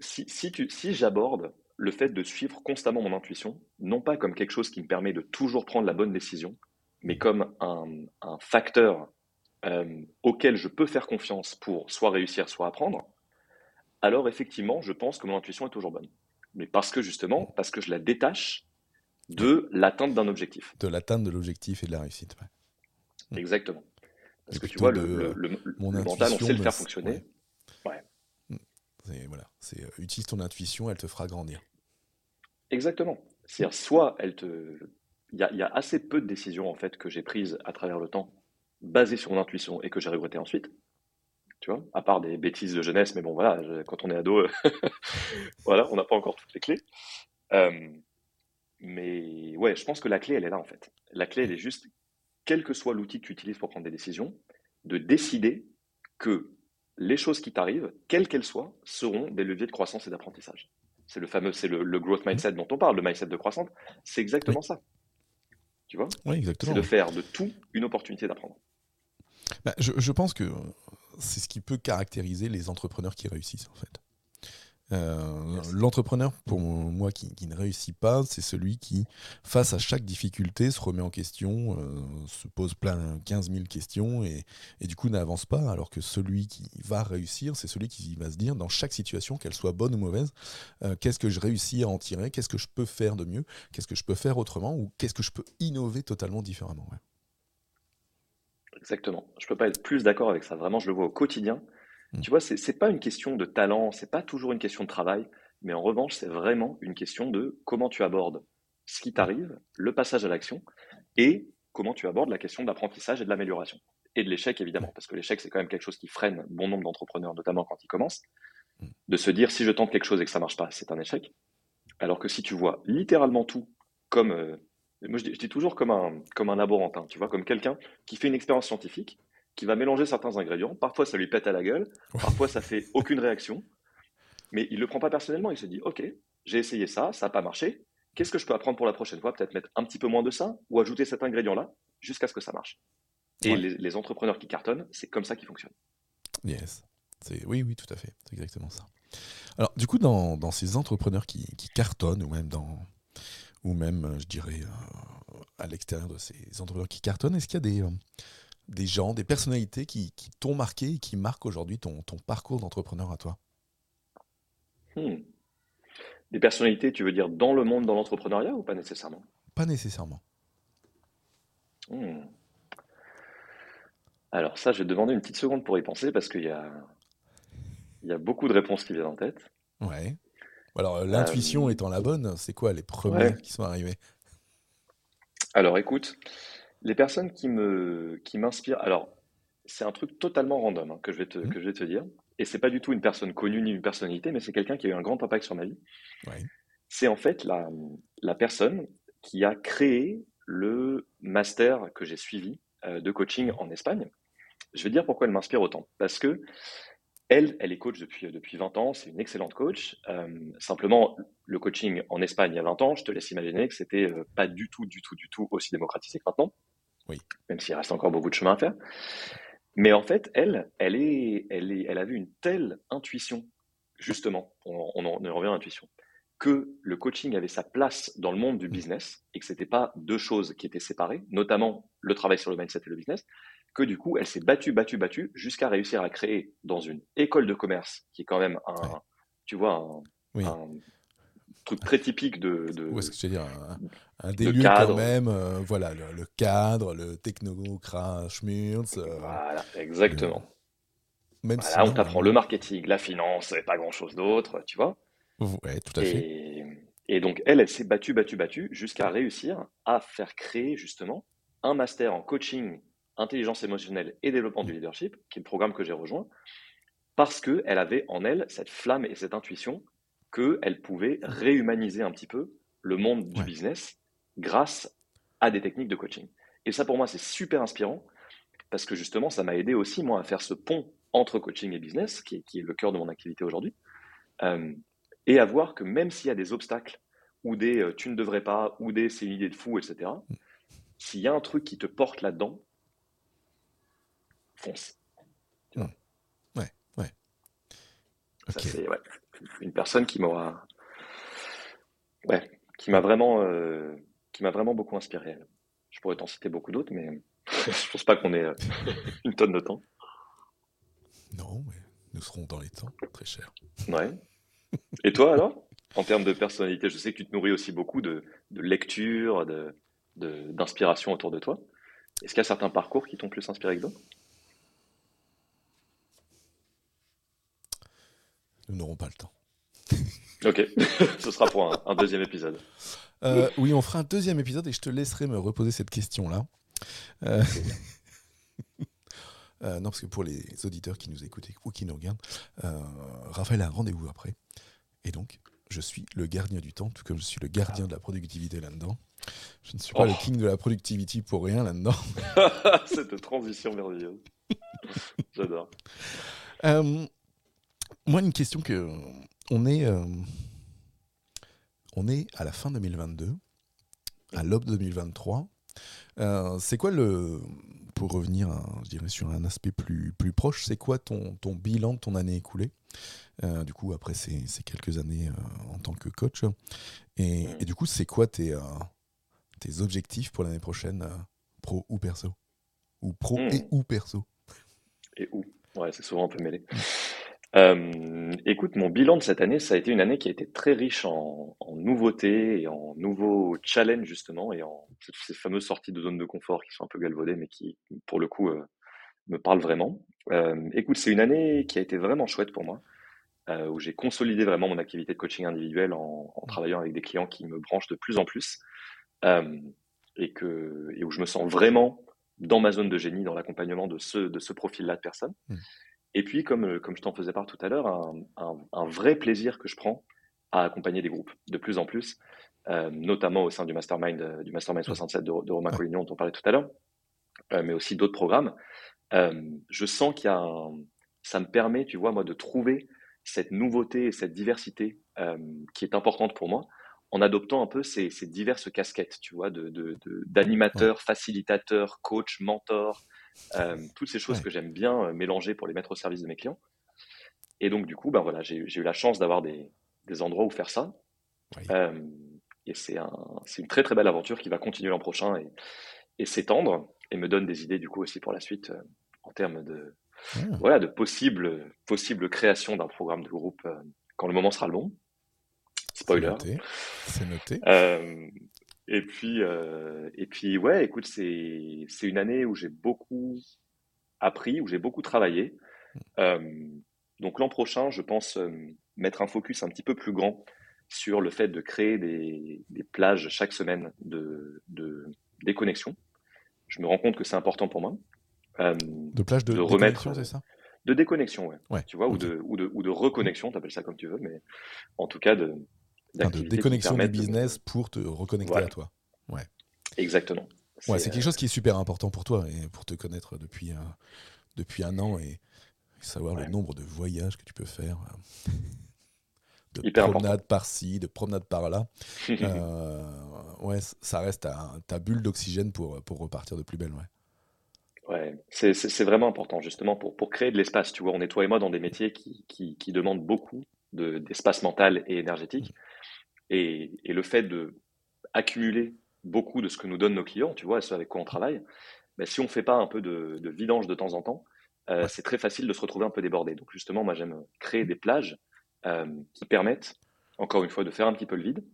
si, j'aborde le fait de suivre constamment mon intuition, non pas comme quelque chose qui me permet de toujours prendre la bonne décision, mais comme un, facteur auquel je peux faire confiance pour soit réussir, soit apprendre, alors effectivement, je pense que mon intuition est toujours bonne. Mais parce que justement, parce que je la détache de l'atteinte d'un objectif. De l'atteinte de l'objectif et de la réussite. Mm. Exactement. Parce que tu vois, le, mental, on sait le faire fonctionner. Ouais. Mm. Voilà, c'est euh, utilise ton intuition, elle te fera grandir. Exactement. C'est-à-dire, soit elle te. Il y, y, a assez peu de décisions en fait que j'ai prises à travers le temps basées sur mon intuition et que j'ai regretté ensuite tu vois, à part des bêtises de jeunesse, mais bon, voilà, quand on est ado, voilà, on n'a pas encore toutes les clés. Euh, mais ouais, je pense que la clé, elle est là, en fait. La clé, elle est juste, quel que soit l'outil que tu utilises pour prendre des décisions, de décider que les choses qui t'arrivent, quelles qu'elles soient, seront des leviers de croissance et d'apprentissage. C'est le fameux, c'est le, growth mindset dont on parle, le mindset de croissance. C'est exactement ça. Tu vois? Oui, exactement. C'est de faire de tout une opportunité d'apprendre. Bah, je, je, pense que c'est ce qui peut caractériser les entrepreneurs qui réussissent en fait. Euh, l'entrepreneur, pour moi, qui, ne réussit pas, c'est celui qui, face à chaque difficulté, se remet en question, euh, se pose plein 15 000 questions et, du coup n'avance pas. Alors que celui qui va réussir, c'est celui qui va se dire, dans chaque situation, qu'elle soit bonne ou mauvaise, euh, qu'est-ce que je réussis à en tirer, qu'est-ce que je peux faire de mieux, qu'est-ce que je peux faire autrement ou qu'est-ce que je peux innover totalement différemment. Exactement. Je peux pas être plus d'accord avec ça. Vraiment, je le vois au quotidien. Mm. Tu vois, c'est n'est pas une question de talent, c'est pas toujours une question de travail, mais en revanche, c'est vraiment une question de comment tu abordes ce qui t'arrive, le passage à l'action, et comment tu abordes la question d'apprentissage et de l'amélioration. Et de l'échec, évidemment, parce que l'échec, c'est quand même quelque chose qui freine bon nombre d'entrepreneurs, notamment quand ils commencent. hmm. de se dire si je tente quelque chose et que ça marche pas, c'est un échec. Alors que si tu vois littéralement tout comme, euh, moi je dis, toujours comme un, comme un laborantin, tu vois, comme quelqu'un qui fait une expérience scientifique, qui va mélanger certains ingrédients, parfois ça lui pète à la gueule, parfois ça fait aucune réaction, mais il le prend pas personnellement, il se dit ok, j'ai essayé ça, ça n'a pas marché, qu'est-ce que je peux apprendre pour la prochaine fois? Peut-être mettre un petit peu moins de ça ou ajouter cet ingrédient-là jusqu'à ce que ça marche. Et les, entrepreneurs qui cartonnent, c'est comme ça qu'ils fonctionnent. Yes. Oui, oui, tout à fait. C'est exactement ça. Alors, du coup, dans, dans ces entrepreneurs qui, qui, cartonnent, ou même, dans, ou même je dirais, euh, à l'extérieur de ces entrepreneurs qui cartonnent, est-ce qu'il y a des, euh, des gens, des personnalités qui, qui t'ont marqué et qui marquent aujourd'hui ton, ton parcours d'entrepreneur à toi hmm. Des personnalités, tu veux dire dans le monde, dans l'entrepreneuriat ou pas nécessairement? Pas nécessairement. Hmm. Alors ça, je vais te demander une petite seconde pour y penser parce qu'il y a, il y a beaucoup de réponses qui viennent en tête. Ouais. Alors euh, l'intuition étant la bonne, c'est quoi les premières qui sont arrivées Alors écoute, les personnes qui me qui m'inspirent. Alors c'est un truc totalement random hein, que je vais te mmh. que je vais te dire. Et c'est pas du tout une personne connue ni une personnalité, mais c'est quelqu'un qui a eu un grand impact sur ma vie. C'est en fait la, la personne qui a créé le master que j'ai suivi euh, de coaching en Espagne. Je vais dire pourquoi elle m'inspire autant. Parce que elle, elle est coach depuis, depuis 20 ans, c'est une excellente coach. Euh, simplement, le coaching en Espagne il y a 20 ans, je te laisse imaginer que c'était euh, pas du tout, du tout, du tout aussi démocratisé que maintenant. Oui. Même s'il reste encore beaucoup de chemin à faire. Mais en fait, elle, elle, est, elle, est, elle avait une telle intuition, justement, on, on en revient à l'intuition, que le coaching avait sa place dans le monde du business et que ce n'était pas deux choses qui étaient séparées, notamment le travail sur le mindset et le business, que du coup, elle s'est battue, battue, battue jusqu'à réussir à créer dans une école de commerce, qui est quand même un, tu vois, un, truc très typique de. de Où est-ce que je veux dire Un, délire quand même, euh, voilà, le, cadre, le technocrat, schmurz. Euh, voilà, exactement. Même voilà, on t'apprend le marketing, la finance, et pas grand-chose d'autre, tu vois. Ouais, tout à fait. Et donc, elle, elle s'est battue, battue, battue jusqu'à réussir à faire créer justement un master en coaching intelligence émotionnelle et développement du leadership, qui est le programme que j'ai rejoint, parce qu'elle avait en elle cette flamme et cette intuition qu'elle pouvait réhumaniser un petit peu le monde du business grâce à des techniques de coaching. Et ça, pour moi, c'est super inspirant, parce que justement, ça m'a aidé aussi, moi, à faire ce pont entre coaching et business, qui est, le cœur de mon activité aujourd'hui, euh, et à voir que même s'il y a des obstacles, ou des euh, tu ne devrais pas, ou des c'est une idée de fou, etc., s'il y a un truc qui te porte là-dedans, fonce. Ouais, ouais. c'est une personne qui m'a, ouais, qui m'a vraiment, euh, qui m'a vraiment beaucoup inspiré. Je pourrais t'en citer beaucoup d'autres, mais je pense pas qu'on ait euh, une tonne de temps. Non, mais nous serons dans les temps, très cher. Ouais. Et toi alors? En termes de personnalité, je sais que tu te nourris aussi beaucoup de, de lecture, de, d'inspiration autour de toi. Est-ce qu'il y a certains parcours qui t'ont plus inspiré que d'autres? Nous n'aurons pas le temps. ok, ce sera pour un, deuxième épisode. Euh, oui, on fera un deuxième épisode et je te laisserai me reposer cette question-là. Euh, euh, non, parce que pour les auditeurs qui nous écoutent ou qui nous regardent, Raphaël a un rendez-vous après. Et donc, je suis le gardien du temps, tout comme je suis le gardien de la productivité là-dedans. Je ne suis pas le oh. king de la productivity pour rien là-dedans. Cette transition merveilleuse. J'adore. Moi, une question que on est, euh, on est à la fin 2022, à l'aube 2023. Euh, c'est quoi le, pour revenir, je dirais sur un aspect plus plus proche, c'est quoi ton ton bilan de ton année écoulée? Euh, Du coup, après ces, ces quelques années en tant que coach, et, et du coup, c'est quoi tes tes objectifs pour l'année prochaine, pro ou perso, ou pro et hmm. ou perso? Et où Ouais, c'est souvent un peu mêlé. Euh, écoute, mon bilan de cette année, ça a été une année qui a été très riche en, en nouveautés et en nouveaux challenges justement, et en ces fameuses sorties de zone de confort qui sont un peu galvaudées, mais qui, pour le coup, euh, me parlent vraiment. Euh, écoute, c'est une année qui a été vraiment chouette pour moi, où j'ai consolidé vraiment mon activité de coaching individuel en, travaillant avec des clients qui me branchent de plus en plus, et où je me sens vraiment dans ma zone de génie, dans l'accompagnement de ce de ce profil-là de personnes. Mmh. Et puis, comme, comme je t'en faisais part tout à l'heure, un, un, vrai plaisir que je prends à accompagner des groupes de plus en plus, notamment au sein du Mastermind, du Mastermind 67 de, de Romain Collignon dont on parlait tout à l'heure, mais aussi d'autres programmes. je sens qu'il y a un, ça me permet, tu vois, moi, de trouver cette nouveauté et cette diversité qui est importante pour moi en adoptant un peu ces, diverses casquettes, tu vois, d'animateur, de, de, facilitateur, coach, mentor, euh, toutes ces choses que j'aime bien euh, mélanger pour les mettre au service de mes clients. Et donc, du coup, ben voilà, j'ai eu la chance d'avoir des, des, endroits où faire ça. Euh, et c'est un, une très très belle aventure qui va continuer l'an prochain et, et s'étendre et me donne des idées du coup aussi pour la suite en termes de, ah. voilà, de possibles, possible création d'un programme de groupe quand le moment sera le bon. Spoiler. C'est noté. Euh, et puis, euh, et puis, ouais, écoute, c'est c'est une année où j'ai beaucoup appris, où j'ai beaucoup travaillé. Euh, donc l'an prochain, je pense mettre un focus un petit peu plus grand sur le fait de créer des, des plages chaque semaine de, de déconnexion. Je me rends compte que c'est important pour moi. de plages de, de remettre, c'est ça? De déconnexion, ouais. ouais tu vois, ou, de, ou, de, ou de reconnexion, tu appelles ça comme tu veux, mais en tout cas de, de déconnexion du business pour te reconnecter à toi. Ouais. Exactement. Ouais, c'est quelque euh, chose qui est super important pour toi et pour te connaître depuis un, depuis un an et savoir le nombre de voyages que tu peux faire. Euh, de promenade par-ci, de promenade par-là. euh, ouais, ça reste ta, ta bulle d'oxygène pour, pour repartir de plus belle. Ouais. Ouais, c'est vraiment important justement pour, pour créer de l'espace. Tu vois, on est toi et moi dans des métiers qui, qui, qui demandent beaucoup d'espace mental et énergétique. Mm. Et, le fait de accumuler beaucoup de ce que nous donnent nos clients, tu vois, et ce avec quoi on travaille, ben, si on ne fait pas un peu de, vidange de temps en temps, euh, c'est très facile de se retrouver un peu débordé. Donc justement, moi j'aime créer des plages euh, qui permettent, encore une fois, de faire un petit peu le vide,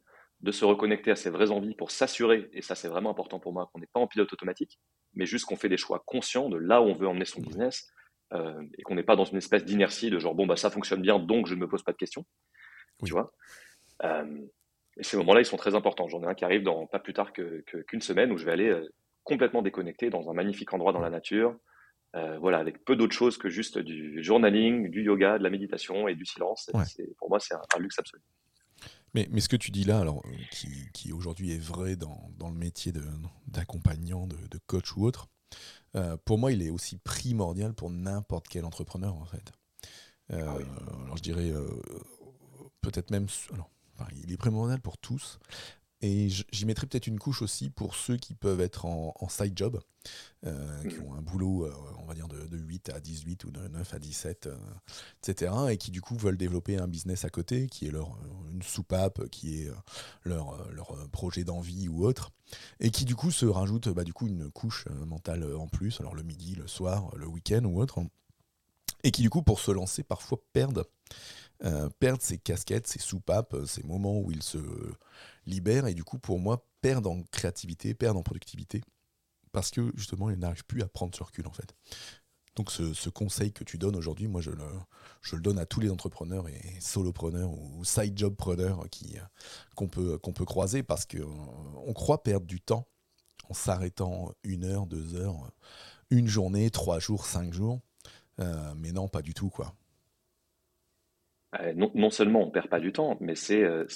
de se reconnecter à ses vraies envies pour s'assurer, et ça c'est vraiment important pour moi, qu'on n'est pas en pilote automatique, mais juste qu'on fait des choix conscients de là où on veut emmener son business, euh, et qu'on n'est pas dans une espèce d'inertie de genre, bon, bah ça fonctionne bien, donc je ne me pose pas de questions. Tu vois? Et ces moments-là, ils sont très importants. J'en ai un qui arrive dans pas plus tard qu'une que, semaine où je vais aller euh, complètement déconnecté dans un magnifique endroit dans la nature, euh, voilà, avec peu d'autres choses que juste du journaling, du yoga, de la méditation et du silence. Pour moi, c'est un, luxe absolu. Mais, mais, ce que tu dis là, alors, qui, qui aujourd'hui est vrai dans, dans le métier d'accompagnant, de, de, coach ou autre, euh, pour moi, il est aussi primordial pour n'importe quel entrepreneur, en fait. Ah alors, je dirais peut-être même. Alors, il est primordial pour tous. Et j'y mettrai peut-être une couche aussi pour ceux qui peuvent être en, side job, euh, qui ont un boulot, euh, on va dire, de, 8 à 18 ou de 9 à 17, etc. Et qui du coup veulent développer un business à côté, qui est leur, une soupape, qui est leur, leur projet d'envie ou autre. Et qui du coup se rajoute bah, du coup, une couche mentale en plus, alors le midi, le soir, le week-end ou autre. Et qui du coup, pour se lancer, parfois perdent euh, perdre ses casquettes, ses soupapes, euh, ces moments où il se libère et du coup pour moi perdre en créativité, perdre en productivité parce que justement il n'arrive plus à prendre ce recul en fait. Donc ce, conseil que tu donnes aujourd'hui, moi je le, je le, donne à tous les entrepreneurs et solopreneurs ou side jobpreneurs qui, euh, qu'on, peut, qu'on peut croiser parce qu'on croit perdre du temps en s'arrêtant une heure, deux heures, une journée, trois jours, cinq jours. Mais non, pas du tout quoi. Euh, non, seulement on perd pas du temps, mais c'est euh,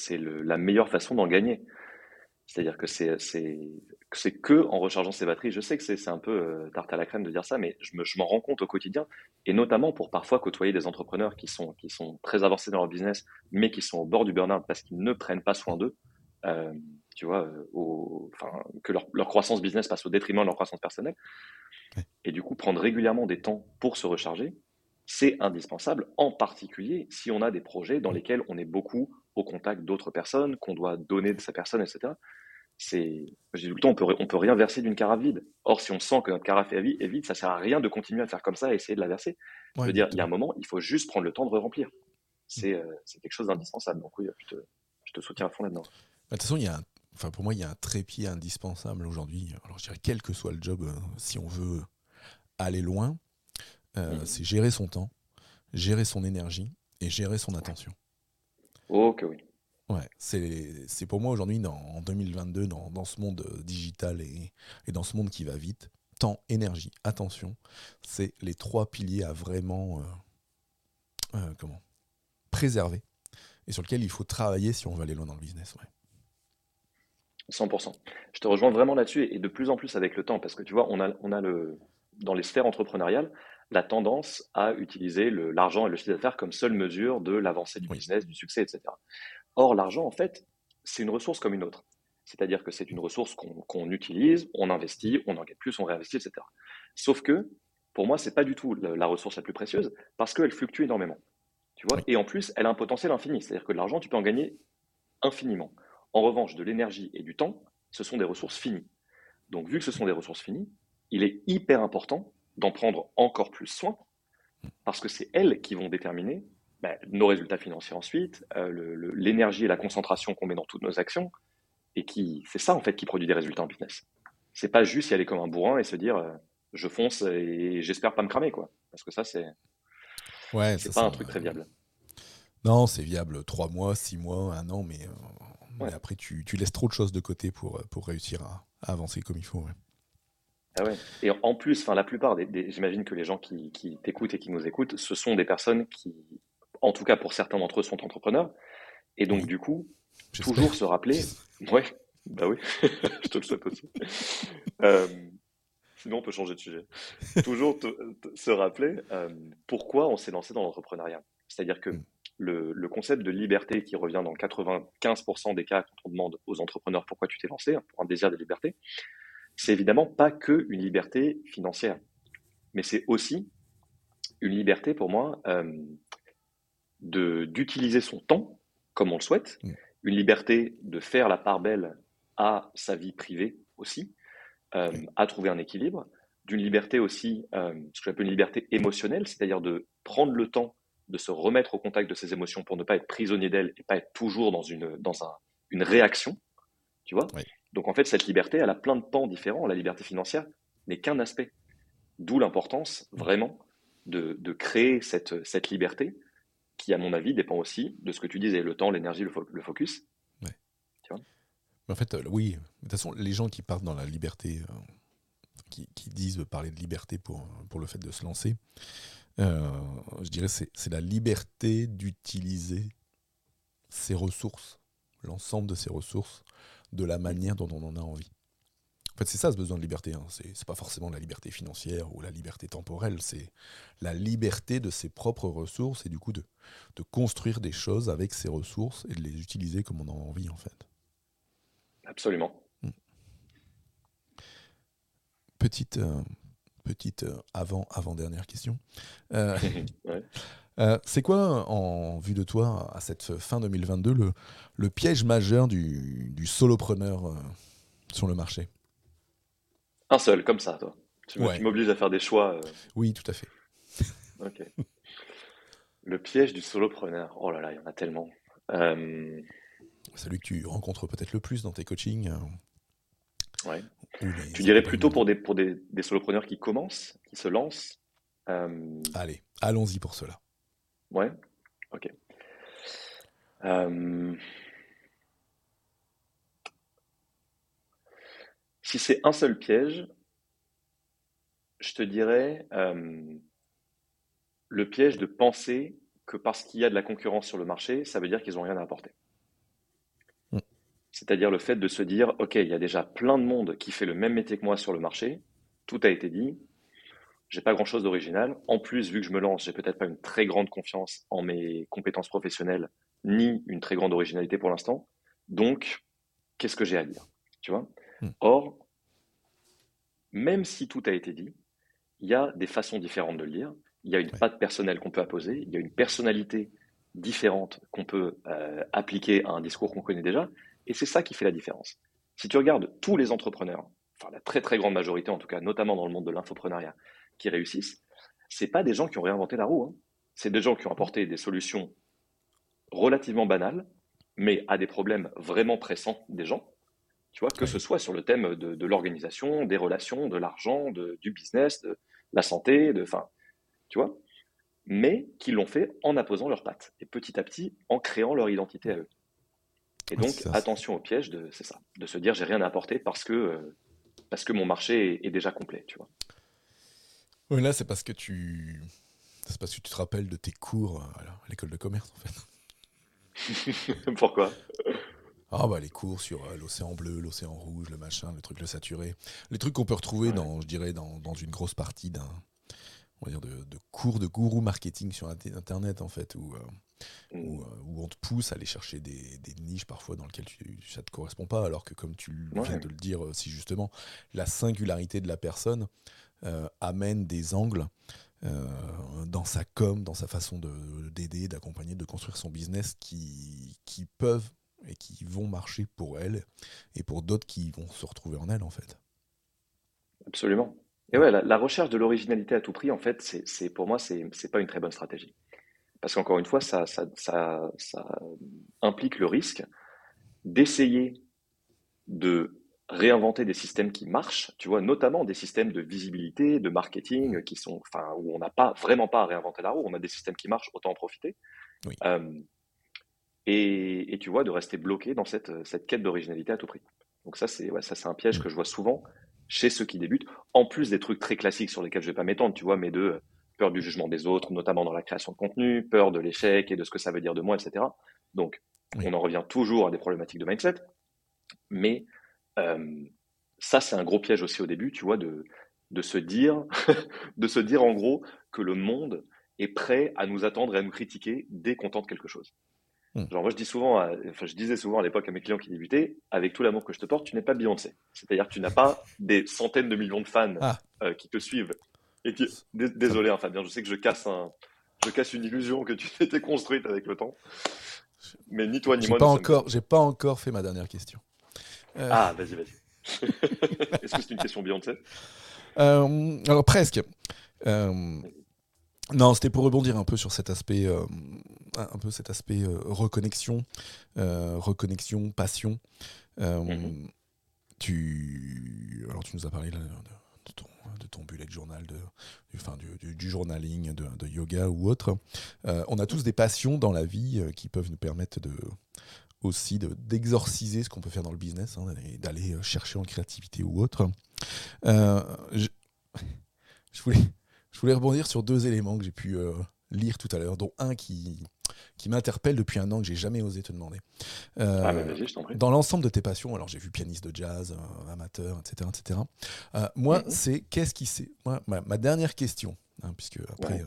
la meilleure façon d'en gagner. C'est-à-dire que c'est que en rechargeant ses batteries. Je sais que c'est un peu euh, tarte à la crème de dire ça, mais je m'en rends compte au quotidien, et notamment pour parfois côtoyer des entrepreneurs qui sont qui sont très avancés dans leur business, mais qui sont au bord du burn-out parce qu'ils ne prennent pas soin d'eux. Tu vois, enfin, que leur, leur, croissance business passe au détriment de leur croissance personnelle. Et du coup, prendre régulièrement des temps pour se recharger, c'est indispensable, en particulier si on a des projets dans lesquels on est beaucoup au contact d'autres personnes, qu'on doit donner de sa personne, etc. C'est, je dis tout le temps, on peut, on peut rien verser d'une carafe vide. Or, si on sent que notre carafe est vide, ça sert à rien de continuer à faire comme ça et essayer de la verser. je veux dire, il y a un moment, il faut juste prendre le temps de remplir. C'est, euh, quelque chose d'indispensable. Donc oui, je te, je te soutiens à fond là-dedans. Bah, de toute façon, il y a enfin, pour moi, il y a un trépied indispensable aujourd'hui. Alors, je dirais, quel que soit le job, euh, si on veut aller loin, euh. C'est gérer son temps, gérer son énergie et gérer son attention. Ok, oui. Ouais, c'est pour moi aujourd'hui, en 2022, dans, dans, ce monde euh, digital et, et, dans ce monde qui va vite, temps, énergie, attention, c'est les trois piliers à vraiment, euh, comment préserver et sur lequel il faut travailler si on veut aller loin dans le business. 100%. Je te rejoins vraiment là-dessus et de plus en plus avec le temps parce que tu vois, on a, on a le, dans les sphères entrepreneuriales la tendance à utiliser l'argent et le chiffre d'affaires comme seule mesure de l'avancée du business, du succès, etc. Or, l'argent, en fait, c'est une ressource comme une autre. C'est-à-dire que c'est une ressource qu'on utilise, on investit, on en gagne plus, on réinvestit, etc. Sauf que, pour moi, c'est pas du tout la, ressource la plus précieuse parce qu'elle fluctue énormément. Tu vois? Et en plus, elle a un potentiel infini. C'est-à-dire que de l'argent, tu peux en gagner infiniment. En revanche, de l'énergie et du temps, ce sont des ressources finies. Donc, vu que ce sont des ressources finies, il est hyper important d'en prendre encore plus soin, parce que c'est elles qui vont déterminer ben, nos résultats financiers ensuite, euh, l'énergie et la concentration qu'on met dans toutes nos actions, et qui c'est ça en fait qui produit des résultats en business. C'est pas juste y aller comme un bourrin et se dire euh, je fonce et j'espère pas me cramer quoi, parce que ça c'est ouais, c'est pas un truc très viable. Non, c'est viable trois mois, six mois, un an, mais, euh, après tu, tu, laisses trop de choses de côté pour, pour réussir à, avancer comme il faut. Ah et en plus, enfin, la plupart des, j'imagine que les gens qui, t'écoutent et qui nous écoutent, ce sont des personnes qui, en tout cas pour certains d'entre eux, sont entrepreneurs. Et donc, du coup, toujours se rappeler. Ouais, bah oui, je te le souhaite aussi. Euh, sinon, on peut changer de sujet. toujours se rappeler euh, pourquoi on s'est lancé dans l'entrepreneuriat. C'est-à-dire que mm. Le, le, concept de liberté qui revient dans 95% des cas quand on demande aux entrepreneurs pourquoi tu t'es lancé, hein, pour un désir de liberté, c'est évidemment pas que une liberté financière, mais c'est aussi une liberté pour moi euh, d'utiliser son temps comme on le souhaite, mm. une liberté de faire la part belle à sa vie privée aussi, euh, à trouver un équilibre, d'une liberté aussi, euh, ce que j'appelle une liberté émotionnelle, c'est-à-dire de prendre le temps de se remettre au contact de ses émotions pour ne pas être prisonnier d'elles et pas être toujours dans une, dans un, une réaction, tu vois. Donc en fait, cette liberté, elle a plein de pans différents. La liberté financière n'est qu'un aspect. D'où l'importance vraiment de, créer cette, cette liberté qui, à mon avis, dépend aussi de ce que tu disais, le temps, l'énergie, le, focus. Tu vois? En fait, euh, oui. De toute façon, les gens qui partent dans la liberté, euh, qui, disent parler de liberté pour, pour le fait de se lancer, je dirais c'est c'est la liberté d'utiliser ses ressources, l'ensemble de ses ressources, de la manière dont on en a envie. En fait, c'est ça ce besoin de liberté. Hein. Ce n'est pas forcément la liberté financière ou la liberté temporelle, c'est la liberté de ses propres ressources et du coup de, de construire des choses avec ses ressources et de les utiliser comme on en a envie en fait. Absolument. Hmm. Petite, euh, petite euh, avant, avant dernière question. Euh, Euh, c'est quoi, en vue de toi, à cette fin 2022, le, le piège majeur du, du solopreneur euh, sur le marché? Un seul, comme ça, toi. Tu m'obliges à faire des choix. Oui, tout à fait. ok. Le piège du solopreneur. Oh là là, il y en a tellement. Celui que tu rencontres peut-être le plus dans tes coachings. Ouais. Tu dirais plutôt pour des, pour des, des solopreneurs qui commencent, qui se lancent Allez, allons-y pour cela. Ouais, ok. Euh, si c'est un seul piège, je te dirais euh, le piège de penser que parce qu'il y a de la concurrence sur le marché, ça veut dire qu'ils n'ont rien à apporter. C'est-à-dire le fait de se dire, OK, il y a déjà plein de monde qui fait le même métier que moi sur le marché, tout a été dit, j'ai pas grand chose d'original. En plus, vu que je me lance, j'ai peut-être pas une très grande confiance en mes compétences professionnelles, ni une très grande originalité pour l'instant. Donc, qu'est-ce que j'ai à dire Tu vois? Hmm. Or, même si tout a été dit, il y a des façons différentes de le lire. Il y a une patte personnelle qu'on peut apposer. Il y a une personnalité différente qu'on peut euh, appliquer à un discours qu'on connaît déjà. Et c'est ça qui fait la différence. Si tu regardes tous les entrepreneurs, enfin la très très grande majorité en tout cas, notamment dans le monde de l'infoprenariat, qui réussissent, c'est pas des gens qui ont réinventé la roue. Hein. C'est des gens qui ont apporté des solutions relativement banales, mais à des problèmes vraiment pressants des gens. Tu vois, que ce soit sur le thème de, l'organisation, des relations, de l'argent, du business, de la santé, de, enfin, tu vois, mais qui l'ont fait en apposant leurs pattes et petit à petit en créant leur identité à eux. Et donc, attention au piège de, c'est ça, de se dire j'ai rien à apporter parce que, euh, parce que mon marché est, est déjà complet, tu vois là, c'est parce que tu. C'est parce que tu te rappelles de tes cours à l'école de commerce, en fait. Pourquoi? Ah bah les cours sur euh, l'océan bleu, l'océan rouge, le machin, le truc le saturé, les trucs qu'on peut retrouver dans, je dirais, dans, dans une grosse partie d'un, on va dire de, cours de gourou marketing sur internet en fait, où, euh, mm. euh, où, on te pousse à aller chercher des, des niches parfois dans lesquelles tu, ça te correspond pas, alors que comme tu viens de le dire, si justement la singularité de la personne amène des angles. dans sa com, dans sa façon d'aider, d'accompagner, de construire son business qui, qui peuvent et qui vont marcher pour elle et pour d'autres qui vont se retrouver en elle en fait. Absolument. Et ouais, la, recherche de l'originalité à tout prix, en fait, c'est pour moi, c'est n'est pas une très bonne stratégie. Parce qu'encore une fois, ça, ça, ça, ça implique le risque d'essayer de réinventer des systèmes qui marchent, tu vois, notamment des systèmes de visibilité, de marketing, qui sont, enfin, où on n'a pas vraiment pas à réinventer la roue, on a des systèmes qui marchent, autant en profiter. Oui. Euh, et, tu vois, de rester bloqué dans cette, cette quête d'originalité à tout prix. Donc ça, c'est ouais, un piège mm. que je vois souvent chez ceux qui débutent, en plus des trucs très classiques sur lesquels je vais pas m'étendre, tu vois, mais de peur du jugement des autres, notamment dans la création de contenu, peur de l'échec et de ce que ça veut dire de moi, etc. Donc, on en revient toujours à des problématiques de mindset, mais euh, ça, c'est un gros piège aussi au début, tu vois, de, de se dire, de se dire en gros que le monde est prêt à nous attendre et à nous critiquer dès qu'on tente quelque chose. Hmm. Genre, moi, je dis souvent, enfin, je disais souvent à l'époque à mes clients qui débutaient, avec tout l'amour que je te porte, tu n'es pas Beyoncé. C'est-à-dire que tu n'as pas des centaines de millions de fans ah. euh, qui te suivent. Et désolé, hein, Fabien, je sais que je casse un, je casse une illusion que tu t'étais construite avec le temps. Mais ni toi ni moi. Pas encore, j'ai pas encore fait ma dernière question. Euh. Ah, vas-y, vas-y. Est-ce que c'est une question Beyoncé? Euh, Alors presque. Non, c'était pour rebondir un peu sur cet aspect, un peu cet aspect euh, reconnexion, euh, reconnexion, passion. Mhm. Tu, alors tu nous as parlé de, ton, de ton, bullet journal, de, du, du, du, journaling, de, yoga ou autre. on a tous des passions dans la vie qui peuvent nous permettre de aussi d'exorciser ce qu'on peut faire dans le business, hein, d'aller chercher en créativité ou autre. je, je voulais je voulais rebondir sur deux éléments que j'ai pu euh, lire tout à l'heure, dont un qui, qui m'interpelle depuis un an que j'ai jamais osé te demander. Euh, ah, bah, je t'en prie. Dans l'ensemble de tes passions, alors j'ai vu pianiste de jazz, euh, amateur, etc., etc. moi, mm-hmm. c'est qu'est-ce qui c'est moi, ma, dernière question, hein, puisque après.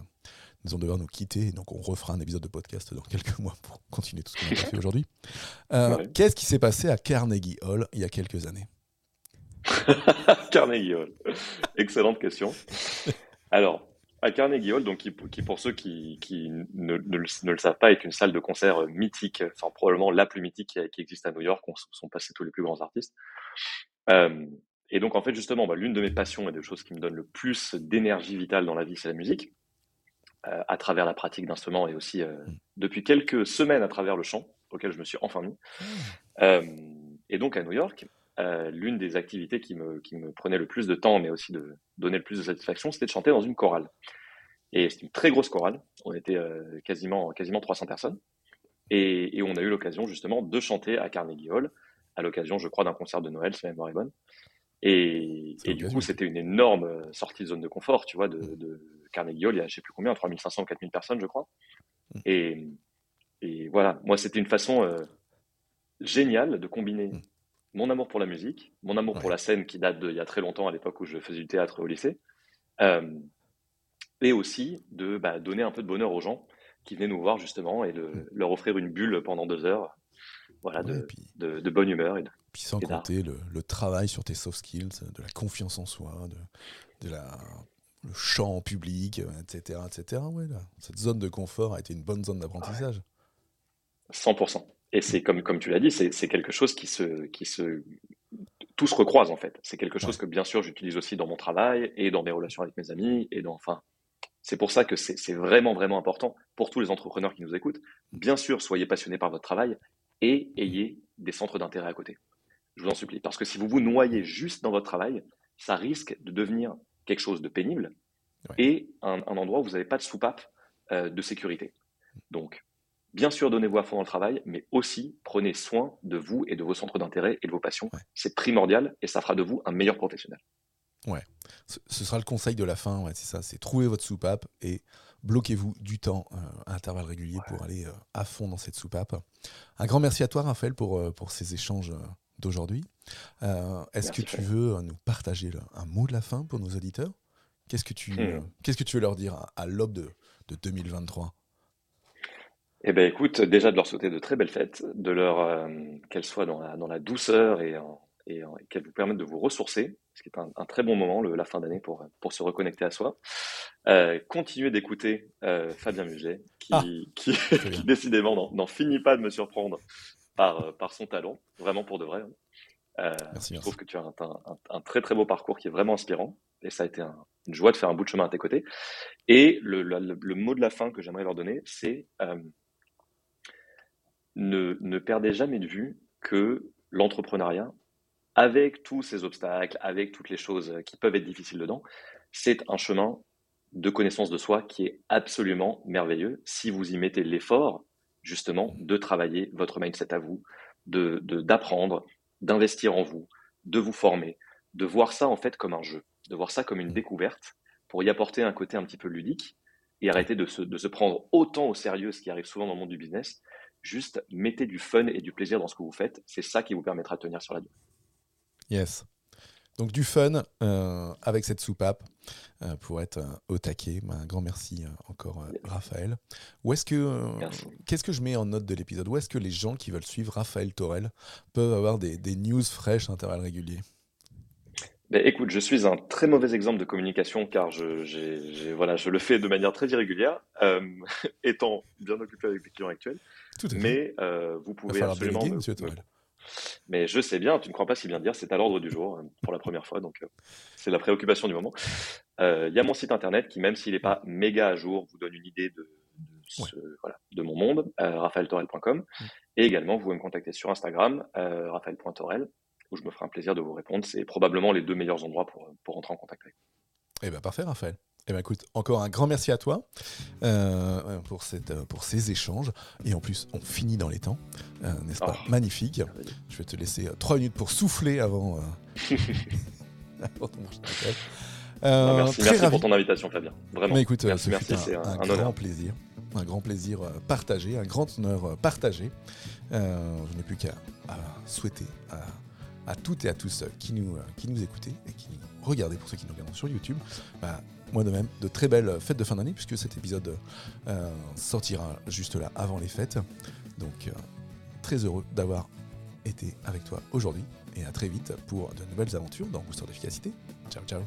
nous allons devoir nous quitter, donc on refera un épisode de podcast dans quelques mois pour continuer tout ce qu'on a fait aujourd'hui. Qu'est-ce qui s'est passé à Carnegie Hall il y a quelques années? Carnegie Hall. Excellente question. Alors, à Carnegie Hall, donc qui, pour ceux qui, ne, le, savent pas, est une salle de concert mythique, enfin probablement la plus mythique qui, existe à New York, où sont passés tous les plus grands artistes. Euh, et donc en fait justement, bah, l'une de mes passions et des choses qui me donnent le plus d'énergie vitale dans la vie, c'est la musique, euh, à travers la pratique d'instruments et aussi euh, mm. depuis quelques semaines à travers le chant, auquel je me suis enfin mis. Mm. et donc à New York, euh, l'une des activités qui me, qui me prenait le plus de temps, mais aussi de donner le plus de satisfaction, c'était de chanter dans une chorale. Et c'était une très grosse chorale. On était euh, quasiment, quasiment 300 personnes. Et, et on a eu l'occasion justement de chanter à Carnegie Hall, à l'occasion, je crois, d'un concert de Noël, si ma mémoire est bonne. Et, et du coup, c'était une énorme euh, sortie de zone de confort, tu vois, de, de Carnegie Hall. Il y a, je sais plus combien, 3500 ou 4000 personnes, je crois. Mm. Et, et voilà, moi, c'était une façon euh, géniale de combiner mm mon amour pour la musique, mon amour pour la scène qui date d'il y a très longtemps, à l'époque où je faisais du théâtre au lycée, euh, et aussi de bah, donner un peu de bonheur aux gens qui venaient nous voir justement et de mm. leur offrir une bulle pendant deux heures voilà, de, de, bonne humeur. Et de, puis sans compter le, travail sur tes soft skills, de la confiance en soi, de, la, le chant en public, etc. etc. Ouais, cette zone de confort a été une bonne zone d'apprentissage. 100%. Et c'est comme, comme tu l'as dit, c'est quelque chose qui se, qui se. Tout se recroise en fait. C'est quelque chose que bien sûr j'utilise aussi dans mon travail et dans mes relations avec mes amis et dans. Enfin, c'est pour ça que c'est vraiment, vraiment important pour tous les entrepreneurs qui nous écoutent. Bien sûr, soyez passionnés par votre travail et ayez des centres d'intérêt à côté. Je vous en supplie. Parce que si vous vous noyez juste dans votre travail, ça risque de devenir quelque chose de pénible et un, endroit où vous n'avez pas de soupape euh, de sécurité. Donc, Bien sûr, donnez-vous à fond dans le travail, mais aussi prenez soin de vous et de vos centres d'intérêt et de vos passions. C'est primordial et ça fera de vous un meilleur professionnel. Ouais, ce sera le conseil de la fin, ouais, c'est ça, c'est trouver votre soupape et bloquez-vous du temps à intervalles réguliers pour aller à fond dans cette soupape. Un grand merci à toi, Raphaël, pour, pour ces échanges d'aujourd'hui. Est-ce que tu veux nous partager un mot de la fin pour nos auditeurs? Qu'est-ce que tu, hmm. qu'est-ce que tu veux leur dire à, l'aube de, de 2023 eh ben écoute, déjà de leur souhaiter de très belles fêtes, de leur euh, qu'elles soient dans la, dans la douceur et, et, qu'elles vous permettent de vous ressourcer, ce qui est un, très bon moment, le, la fin d'année, pour, pour se reconnecter à soi. Euh, continuez d'écouter euh, Fabien Muget, qui, ah, qui, décidément n'en finit pas de me surprendre par, par son talent, vraiment pour de vrai. Hein. je trouve que tu as un, un, très très beau parcours qui est vraiment inspirant, et ça a été une joie de faire un bout de chemin à tes côtés. Et le, le, le mot de la fin que j'aimerais leur donner, c'est ne, perdez jamais de vue que l'entrepreneuriat, avec tous ces obstacles, avec toutes les choses qui peuvent être difficiles dedans, c'est un chemin de connaissance de soi qui est absolument merveilleux si vous y mettez l'effort, justement, de travailler votre mindset à vous, de d'apprendre, d'investir en vous, de vous former, de voir ça en fait comme un jeu, de voir ça comme une découverte pour y apporter un côté un petit peu ludique et arrêter de se, de se prendre autant au sérieux, ce qui arrive souvent dans le monde du business, Juste mettez du fun et du plaisir dans ce que vous faites. C'est ça qui vous permettra de tenir sur la durée. Yes. Donc du fun euh, avec cette soupape euh, pour être euh, au taquet. Bah, un grand merci encore Raphaël. Où est-ce que qu'est-ce que je mets en note de l'épisode? Où est-ce que les gens qui veulent suivre Raphaël Torel peuvent avoir des, news fraîches à intervalles réguliers? Ben, écoute, je suis un très mauvais exemple de communication car je, voilà, je le fais de manière très irrégulière, étant bien occupé avec les clients actuels. Mais euh, vous pouvez absolument. Mais je sais bien, tu ne crois pas si bien dire, c'est à l'ordre du jour euh, pour la première fois, donc euh, c'est la préoccupation du moment. Il y a mon site internet qui, même s'il n'est pas méga à jour, vous donne une idée de, voilà, de mon monde, raphaeltorel.com. Mm. Et également, vous pouvez me contacter sur Instagram, raphaël.torel, où je me ferai un plaisir de vous répondre. C'est probablement les deux meilleurs endroits pour, pour rentrer en contact avec vous. Eh bien, parfait, Raphaël. Eh bien, écoute, encore un grand merci à toi euh, pour, cette, euh, pour ces échanges. Et en plus, on finit dans les temps, euh, n'est-ce pas? Oh. Magnifique. Je vais te laisser trois minutes pour souffler avant, ton merci, merci pour ton invitation, Fabien. Vraiment. Mais écoute, merci, c'est un, un, grand plaisir. Un grand plaisir partagé, un grand honneur partagé. je n'ai plus qu'à souhaiter à, à, toutes et à tous qui nous, qui nous écoutaient et qui nous regardaient, pour ceux qui nous regardent sur YouTube, bah, moi de même, de très belles fêtes de fin d'année, puisque cet épisode euh, sortira juste là, avant les fêtes. Donc, euh, très heureux d'avoir été avec toi aujourd'hui, et à très vite pour de nouvelles aventures dans Booster d'efficacité. Ciao, ciao